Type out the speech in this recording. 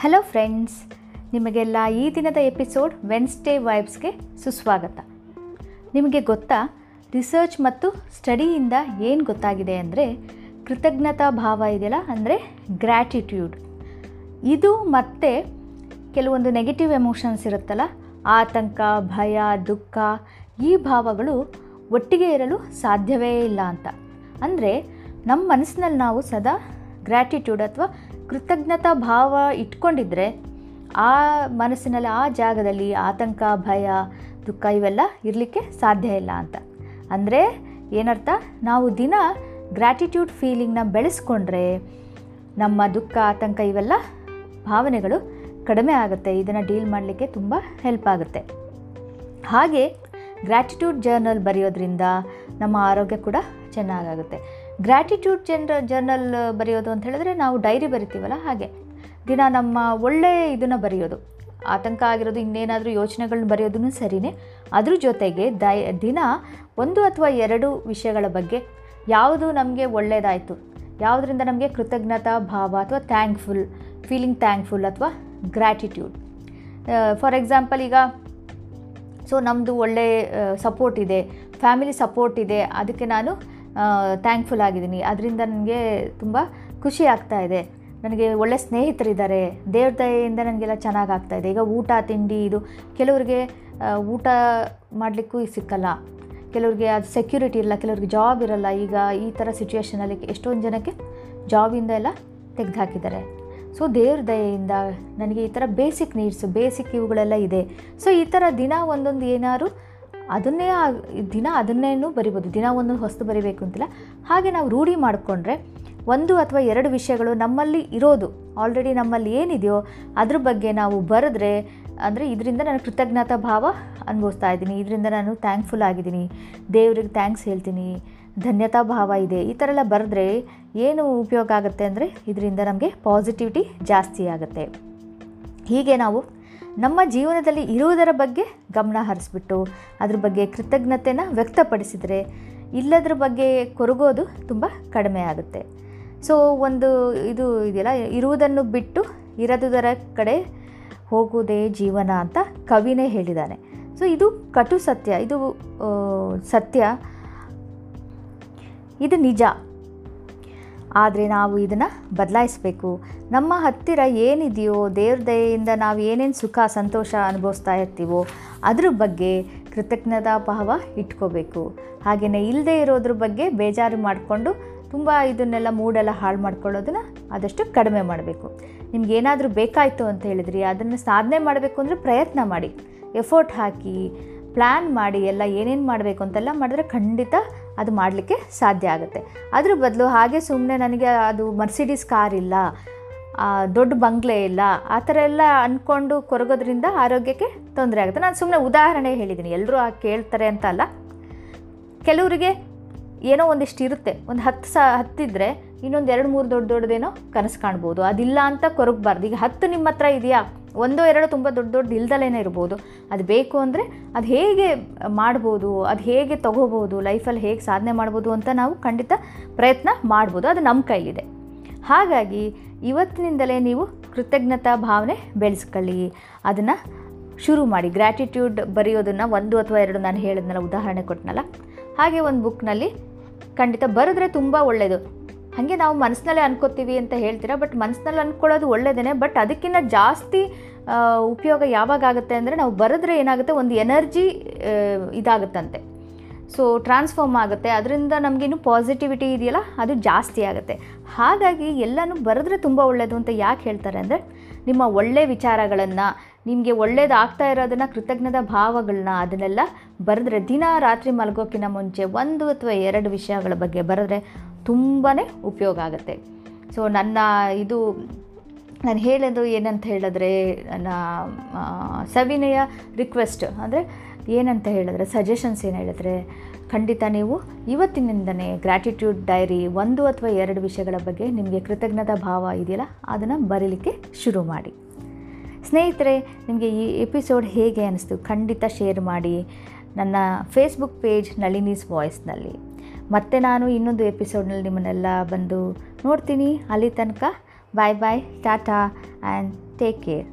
Hello friends ನಿಮಗೆಲ್ಲ ಈ ದಿನದ ಎಪಿಸೋಡ್ ವೆನ್ಸ್ಡೇ ವೈಬ್ಸ್ಗೆ ಸುಸ್ವಾಗತ. ನಿಮಗೆ ಗೊತ್ತಾ ರಿಸರ್ಚ್ ಮತ್ತು ಸ್ಟಡಿಯಿಂದ ಏನು ಗೊತ್ತಾಗಿದೆ ಅಂದರೆ ಕೃತಜ್ಞತಾ ಭಾವ ಇದೆಯಲ್ಲ, ಅಂದರೆ ಗ್ರ್ಯಾಟಿಟ್ಯೂಡ್ ಇದು ಮತ್ತು ಕೆಲವೊಂದು ನೆಗೆಟಿವ್ ಎಮೋಷನ್ಸ್ ಇರುತ್ತಲ್ಲ, ಆತಂಕ, ಭಯ, ದುಃಖ, ಈ ಭಾವಗಳು ಒಟ್ಟಿಗೆ ಇರಲು ಸಾಧ್ಯವೇ ಇಲ್ಲ ಅಂತ. ಅಂದರೆ ನಮ್ಮ ಮನಸ್ಸಿನಲ್ಲಿ ನಾವು ಸದಾ ಗ್ರ್ಯಾಟಿಟ್ಯೂಡ್ ಅಥವಾ ಕೃತಜ್ಞತಾ ಭಾವ ಇಟ್ಕೊಂಡಿದ್ರೆ ಆ ಮನಸ್ಸಿನಲ್ಲಿ ಆ ಜಾಗದಲ್ಲಿ ಆತಂಕ, ಭಯ, ದುಃಖ ಇವೆಲ್ಲ ಇರಲಿಕ್ಕೆ ಸಾಧ್ಯ ಇಲ್ಲ ಅಂತ. ಅಂದರೆ ಏನರ್ಥ? ನಾವು ದಿನ ಗ್ರ್ಯಾಟಿಟ್ಯೂಡ್ ಫೀಲಿಂಗ್ನ ಬೆಳೆಸ್ಕೊಂಡ್ರೆ ನಮ್ಮ ದುಃಖ, ಆತಂಕ ಇವೆಲ್ಲ ಭಾವನೆಗಳು ಕಡಿಮೆ ಆಗುತ್ತೆ. ಇದನ್ನು ಡೀಲ್ ಮಾಡಲಿಕ್ಕೆ ತುಂಬ ಹೆಲ್ಪ್ ಆಗುತ್ತೆ. ಹಾಗೆ ಗ್ರ್ಯಾಟಿಟ್ಯೂಡ್ ಜರ್ನಲ್ ಬರೆಯೋದ್ರಿಂದ ನಮ್ಮ ಆರೋಗ್ಯ ಕೂಡ ಚೆನ್ನಾಗಾಗುತ್ತೆ. ಗ್ರ್ಯಾಟಿಟ್ಯೂಡ್ ಜನರ, ಜರ್ನಲ್ ಬರೆಯೋದು ಅಂತ ಹೇಳಿದ್ರೆ ನಾವು ಡೈರಿ ಬರಿತೀವಲ್ಲ ಹಾಗೆ. ದಿನ ನಮ್ಮ ಒಳ್ಳೆಯ ಇದನ್ನು ಬರೆಯೋದು. ಆತಂಕ ಆಗಿರೋದು ಇನ್ನೇನಾದರೂ ಯೋಚನೆಗಳನ್ನ ಬರೆಯೋದನ್ನು ಸರಿಯೇ ಅದ್ರ ಜೊತೆಗೆ ದೈ, ದಿನ ಒಂದು ಅಥವಾ ಎರಡು ವಿಷಯಗಳ ಬಗ್ಗೆ ಯಾವುದು ನಮಗೆ ಒಳ್ಳೆಯದಾಯಿತು ಯಾವುದರಿಂದ ನಮಗೆ ಕೃತಜ್ಞತಾ ಭಾವ ಅಥವಾ ಥ್ಯಾಂಕ್ಫುಲ್ ಫೀಲಿಂಗ್ ಥ್ಯಾಂಕ್ಫುಲ್ ಅಥವಾ ಗ್ರ್ಯಾಟಿಟ್ಯೂಡ್ ಫಾರ್ ಎಕ್ಸಾಂಪಲ್ ಈಗ ಸೊ ನಮ್ಮದು ಒಳ್ಳೆ ಸಪೋರ್ಟ್ ಇದೆ ಫ್ಯಾಮಿಲಿ ಸಪೋರ್ಟ್ ಇದೆ, ಅದಕ್ಕೆ ನಾನು ಥ್ಯಾಂಕ್ಫುಲ್ ಆಗಿದ್ದೀನಿ. ಅದರಿಂದ ನನಗೆ ತುಂಬ ಖುಷಿ ಆಗ್ತಾ ಇದೆ. ನನಗೆ ಒಳ್ಳೆ ಸ್ನೇಹಿತರಿದ್ದಾರೆ. ದೇವ್ರ ದಯೆಯಿಂದ ನನಗೆಲ್ಲ ಚೆನ್ನಾಗಿ ಇದೆ. ಈಗ ಊಟ, ತಿಂಡಿ ಇದು ಕೆಲವರಿಗೆ ಊಟ ಮಾಡಲಿಕ್ಕೂ ಸಿಕ್ಕಲ್ಲ. ಕೆಲವ್ರಿಗೆ ಅದು ಸೆಕ್ಯೂರಿಟಿ ಇರಲ್ಲ, ಕೆಲವ್ರಿಗೆ ಜಾಬ್ ಇರಲ್ಲ. ಈಗ ಈ ಥರ ಸಿಚುವೇಷನಲ್ಲಿ ಎಷ್ಟೊಂದು ಜನಕ್ಕೆ ಜಾಬಿಂದ ಎಲ್ಲ ತೆಗೆದುಹಾಕಿದ್ದಾರೆ. ಸೊ ದೇವ್ರ ದಯೆಯಿಂದ ನನಗೆ ಈ ಥರ ಬೇಸಿಕ್ ನೀಡ್ಸು ಬೇಸಿಕ್ ಇವುಗಳೆಲ್ಲ ಇದೆ. ಸೊ ಈ ಥರ ದಿನ ಒಂದೊಂದು ಏನಾದ್ರು ಅದನ್ನೇ ದಿನ ಅದನ್ನೇನು ಬರಿಬೋದು. ದಿನ ಒಂದೊಂದು ಹೊಸ್ತು ಬರಿಬೇಕು ಅಂತಿಲ್ಲ. ಹಾಗೆ ನಾವು ರೂಢಿ ಮಾಡಿಕೊಂಡ್ರೆ ಒಂದು ಅಥವಾ ಎರಡು ವಿಷಯಗಳು ನಮ್ಮಲ್ಲಿ ಇರೋದು. ಆಲ್ರೆಡಿ ನಮ್ಮಲ್ಲಿ ಏನಿದೆಯೋ ಅದ್ರ ಬಗ್ಗೆ ನಾವು ಬರೆದ್ರೆ ಅಂದರೆ ಇದರಿಂದ ನಾನು ಕೃತಜ್ಞತಾ ಭಾವ ಅನುಭವಿಸ್ತಾ ಇದ್ದೀನಿ. ಇದರಿಂದ ನಾನು ಥ್ಯಾಂಕ್ಫುಲ್ ಆಗಿದ್ದೀನಿ. ದೇವ್ರಿಗೆ ಥ್ಯಾಂಕ್ಸ್ ಹೇಳ್ತೀನಿ. ಧನ್ಯತಾ ಭಾವ ಇದೆ. ಈ ಥರ ಎಲ್ಲ ಬರೆದ್ರೆ ಏನು ಉಪಯೋಗ ಆಗುತ್ತೆ ಅಂದರೆ ಇದರಿಂದ ನಮಗೆ ಪಾಸಿಟಿವಿಟಿ ಜಾಸ್ತಿ ಆಗುತ್ತೆ. ಹೀಗೆ ನಾವು ನಮ್ಮ ಜೀವನದಲ್ಲಿ ಇರುವುದರ ಬಗ್ಗೆ ಗಮನ ಹರಿಸ್ಬಿಟ್ಟು, ಅದ್ರ ಬಗ್ಗೆ ಕೃತಜ್ಞತೆನ ವ್ಯಕ್ತಪಡಿಸಿದರೆ ಇಲ್ಲದ್ರ ಬಗ್ಗೆ ಕೊರಗೋದು ತುಂಬ ಕಡಿಮೆ ಆಗುತ್ತೆ. ಸೊ ಒಂದು ಇದು ಇದೆಯಲ್ಲ, ಇರುವುದನ್ನು ಬಿಟ್ಟು ಇರದುದರ ಕಡೆ ಹೋಗುವುದೇ ಜೀವನ ಅಂತ ಕವಿನೇ ಹೇಳಿದ್ದಾನೆ. ಸೊ ಇದು ಕಟು ಸತ್ಯ, ಇದು ಸತ್ಯ. ಇದು ನಿಜ. ಆದರೆ ನಾವು ಇದನ್ನು ಬದಲಾಯಿಸಬೇಕು. ನಮ್ಮ ಹತ್ತಿರ ಏನಿದೆಯೋ ದೇವ್ರ ದಯೆಯಿಂದ ನಾವು ಏನೇನು ಸುಖ, ಸಂತೋಷ ಅನುಭವಿಸ್ತಾ ಇರ್ತೀವೋ ಅದ್ರ ಬಗ್ಗೆ ಕೃತಜ್ಞತಾ ಭಾವ ಇಟ್ಕೋಬೇಕು. ಹಾಗೆಯೇ ಇಲ್ಲದೆ ಇರೋದ್ರ ಬಗ್ಗೆ ಬೇಜಾರು ಮಾಡಿಕೊಂಡು ತುಂಬ ಇದನ್ನೆಲ್ಲ ಮೂಡೆಲ್ಲ ಹಾಳು ಮಾಡ್ಕೊಳ್ಳೋದನ್ನ ಆದಷ್ಟು ಕಡಿಮೆ ಮಾಡಬೇಕು. ನಿಮ್ಗೆ ಏನಾದರೂ ಬೇಕಾಯಿತು ಅಂತ ಹೇಳಿದ್ರಿ, ಅದನ್ನು ಸಾಧನೆ ಮಾಡಬೇಕು ಅಂದರೆ ಪ್ರಯತ್ನ ಮಾಡಿ. ಎಫೋರ್ಟ್ ಹಾಕಿ ಪ್ಲ್ಯಾನ್ ಮಾಡಿ, ಎಲ್ಲ ಏನೇನು ಮಾಡಬೇಕು ಅಂತೆಲ್ಲ ಮಾಡಿದ್ರೆ ಖಂಡಿತ ಅದು ಮಾಡಲಿಕ್ಕೆ ಸಾಧ್ಯ ಆಗುತ್ತೆ. ಅದ್ರ ಬದಲು ಹಾಗೆ ಸುಮ್ಮನೆ ನನಗೆ ಅದು ಮರ್ಸಿಡೀಸ್ ಕಾರ್ ಇಲ್ಲ ದೊಡ್ಡ ಬಂಗ್ಲೆ ಇಲ್ಲ, ಆ ಥರ ಎಲ್ಲ ಅಂದ್ಕೊಂಡು ಕೊರಗೋದ್ರಿಂದ ಆರೋಗ್ಯಕ್ಕೆ ತೊಂದರೆ ಆಗುತ್ತೆ. ನಾನು ಸುಮ್ಮನೆ ಉದಾಹರಣೆ ಹೇಳಿದ್ದೀನಿ. ಎಲ್ಲರೂ ಆ ಕೇಳ್ತಾರೆ ಅಂತ ಅಲ್ಲ. ಕೆಲವರಿಗೆ ಏನೋ ಒಂದಿಷ್ಟು ಇರುತ್ತೆ. ಒಂದು ಹತ್ತು ಸ, ಹತ್ತಿದ್ರೆ ಇನ್ನೊಂದು ಎರಡು ಮೂರು ದೊಡ್ಡ ದೊಡ್ಡದೇನೋ ಕನಸು ಕಾಣ್ಬೋದು. ಅದಿಲ್ಲ ಅಂತ ಕೊರಗಬಾರ್ದು. ಈಗ ಹತ್ತು ನಿಮ್ಮ ಹತ್ರ ಇದೆಯಾ? ಒಂದೋ ಎರಡೋ ತುಂಬ ದೊಡ್ಡ ದೊಡ್ಡ ಇಲ್ದಲೇ ಇರ್ಬೋದು. ಅದು ಬೇಕು ಅಂದರೆ ಅದು ಹೇಗೆ ಮಾಡ್ಬೋದು? ಅದು ಹೇಗೆ ತಗೋಬೋದು? ಲೈಫಲ್ಲಿ ಹೇಗೆ ಸಾಧನೆ ಮಾಡ್ಬೋದು ಅಂತ ನಾವು ಖಂಡಿತ ಪ್ರಯತ್ನ ಮಾಡ್ಬೋದು. ಅದು ನಮ್ಮ ಕೈಲಿದೆ. ಹಾಗಾಗಿ ಇವತ್ತಿನಿಂದಲೇ ನೀವು ಕೃತಜ್ಞತಾ ಭಾವನೆ ಬೆಳೆಸ್ಕೊಳ್ಳಿ. ಅದನ್ನು ಶುರು ಮಾಡಿ. ಗ್ರ್ಯಾಟಿಟ್ಯೂಡ್ ಬರೆಯೋದನ್ನು ಒಂದು ಅಥವಾ ಎರಡು ನಾನು ಹೇಳಿದ್ನಲ್ಲ, ಉದಾಹರಣೆ ಕೊಟ್ಟನಲ್ಲ ಹಾಗೆ ಒಂದು ಬುಕ್ನಲ್ಲಿ ಖಂಡಿತ ಬರೆದ್ರೆ ತುಂಬ ಒಳ್ಳೆಯದು ಹಾಗೆ ನಾವು ಮನಸ್ಸಿನಲ್ಲೇ ಅನ್ಕೋತೀವಿ ಅಂತ ಹೇಳ್ತೀರಾ ಬಟ್ ಮನಸ್ಸಿನಲ್ಲಿ ಅಂದ್ಕೊಳ್ಳೋದು ಒಳ್ಳೆಯದೇ ಬಟ್ ಅದಕ್ಕಿಂತ ಜಾಸ್ತಿ ಉಪಯೋಗ ಯಾವಾಗ ಆಗುತ್ತೆ ಅಂದರೆ ನಾವು ಬರೆದ್ರೆ ಏನಾಗುತ್ತೆ, ಒಂದು ಎನರ್ಜಿ ಇದಾಗುತ್ತಂತೆ. ಸೊ ಟ್ರಾನ್ಸ್ಫಾರ್ಮ್ ಆಗುತ್ತೆ, ಅದರಿಂದ ನಮಗಿನ್ನೂ ಪಾಸಿಟಿವಿಟಿ ಇದೆಯಲ್ಲ, ಅದು ಜಾಸ್ತಿ ಆಗುತ್ತೆ. ಹಾಗಾಗಿ ಎಲ್ಲನೂ ಬರೆದ್ರೆ ತುಂಬ ಒಳ್ಳೆಯದು ಅಂತ ಯಾಕೆ ಹೇಳ್ತಾರೆ ಅಂದರೆ, ನಿಮ್ಮ ಒಳ್ಳೆ ವಿಚಾರಗಳನ್ನು, ನಿಮಗೆ ಒಳ್ಳೇದಾಗ್ತಾ ಇರೋದನ್ನು, ಕೃತಜ್ಞತಾ ಭಾವಗಳನ್ನ, ಅದನ್ನೆಲ್ಲ ಬರೆದ್ರೆ ದಿನ ರಾತ್ರಿ ಮಲಗೋಕ್ಕಿಂತ ಮುಂಚೆ ಒಂದು ಅಥವಾ ಎರಡು ವಿಷಯಗಳ ಬಗ್ಗೆ ಬರೆದ್ರೆ ತುಂಬಾ ಉಪಯೋಗ ಆಗುತ್ತೆ. ಸೊ ನನ್ನ ಇದು, ನಾನು ಹೇಳೋದು ಏನಂತ ಹೇಳಿದ್ರೆ, ನನ್ನ ಸವಿನಯ ರಿಕ್ವೆಸ್ಟ್ ಅಂದರೆ ಏನಂತ ಹೇಳಿದ್ರೆ ಸಜೆಷನ್ಸ್ ಏನು ಹೇಳಿದ್ರೆ, ಖಂಡಿತ ನೀವು ಇವತ್ತಿನಿಂದನೇ ಗ್ರ್ಯಾಟಿಟ್ಯೂಡ್ ಡೈರಿ ಒಂದು ಅಥವಾ ಎರಡು ವಿಷಯಗಳ ಬಗ್ಗೆ ನಿಮಗೆ ಕೃತಜ್ಞತಾ ಭಾವ ಇದೆಯಲ್ಲ, ಅದನ್ನು ಬರೀಲಿಕ್ಕೆ ಶುರು ಮಾಡಿ. ಸ್ನೇಹಿತರೆ, ನಿಮಗೆ ಈ ಎಪಿಸೋಡ್ ಹೇಗೆ ಅನ್ನಿಸ್ತು ಖಂಡಿತ ಶೇರ್ ಮಾಡಿ. ನನ್ನ ಫೇಸ್ಬುಕ್ ಪೇಜ್ ನಳಿನೀಸ್ ವಾಯ್ಸ್ನಲ್ಲಿ ಮತ್ತೆ ನಾನು ಇನ್ನೊಂದು ಎಪಿಸೋಡ್ನಲ್ಲಿ ನಿಮ್ಮನ್ನೆಲ್ಲ ಬಂದು ನೋಡ್ತೀನಿ. ಅಲ್ಲಿ ತನಕ bye bye tata and take care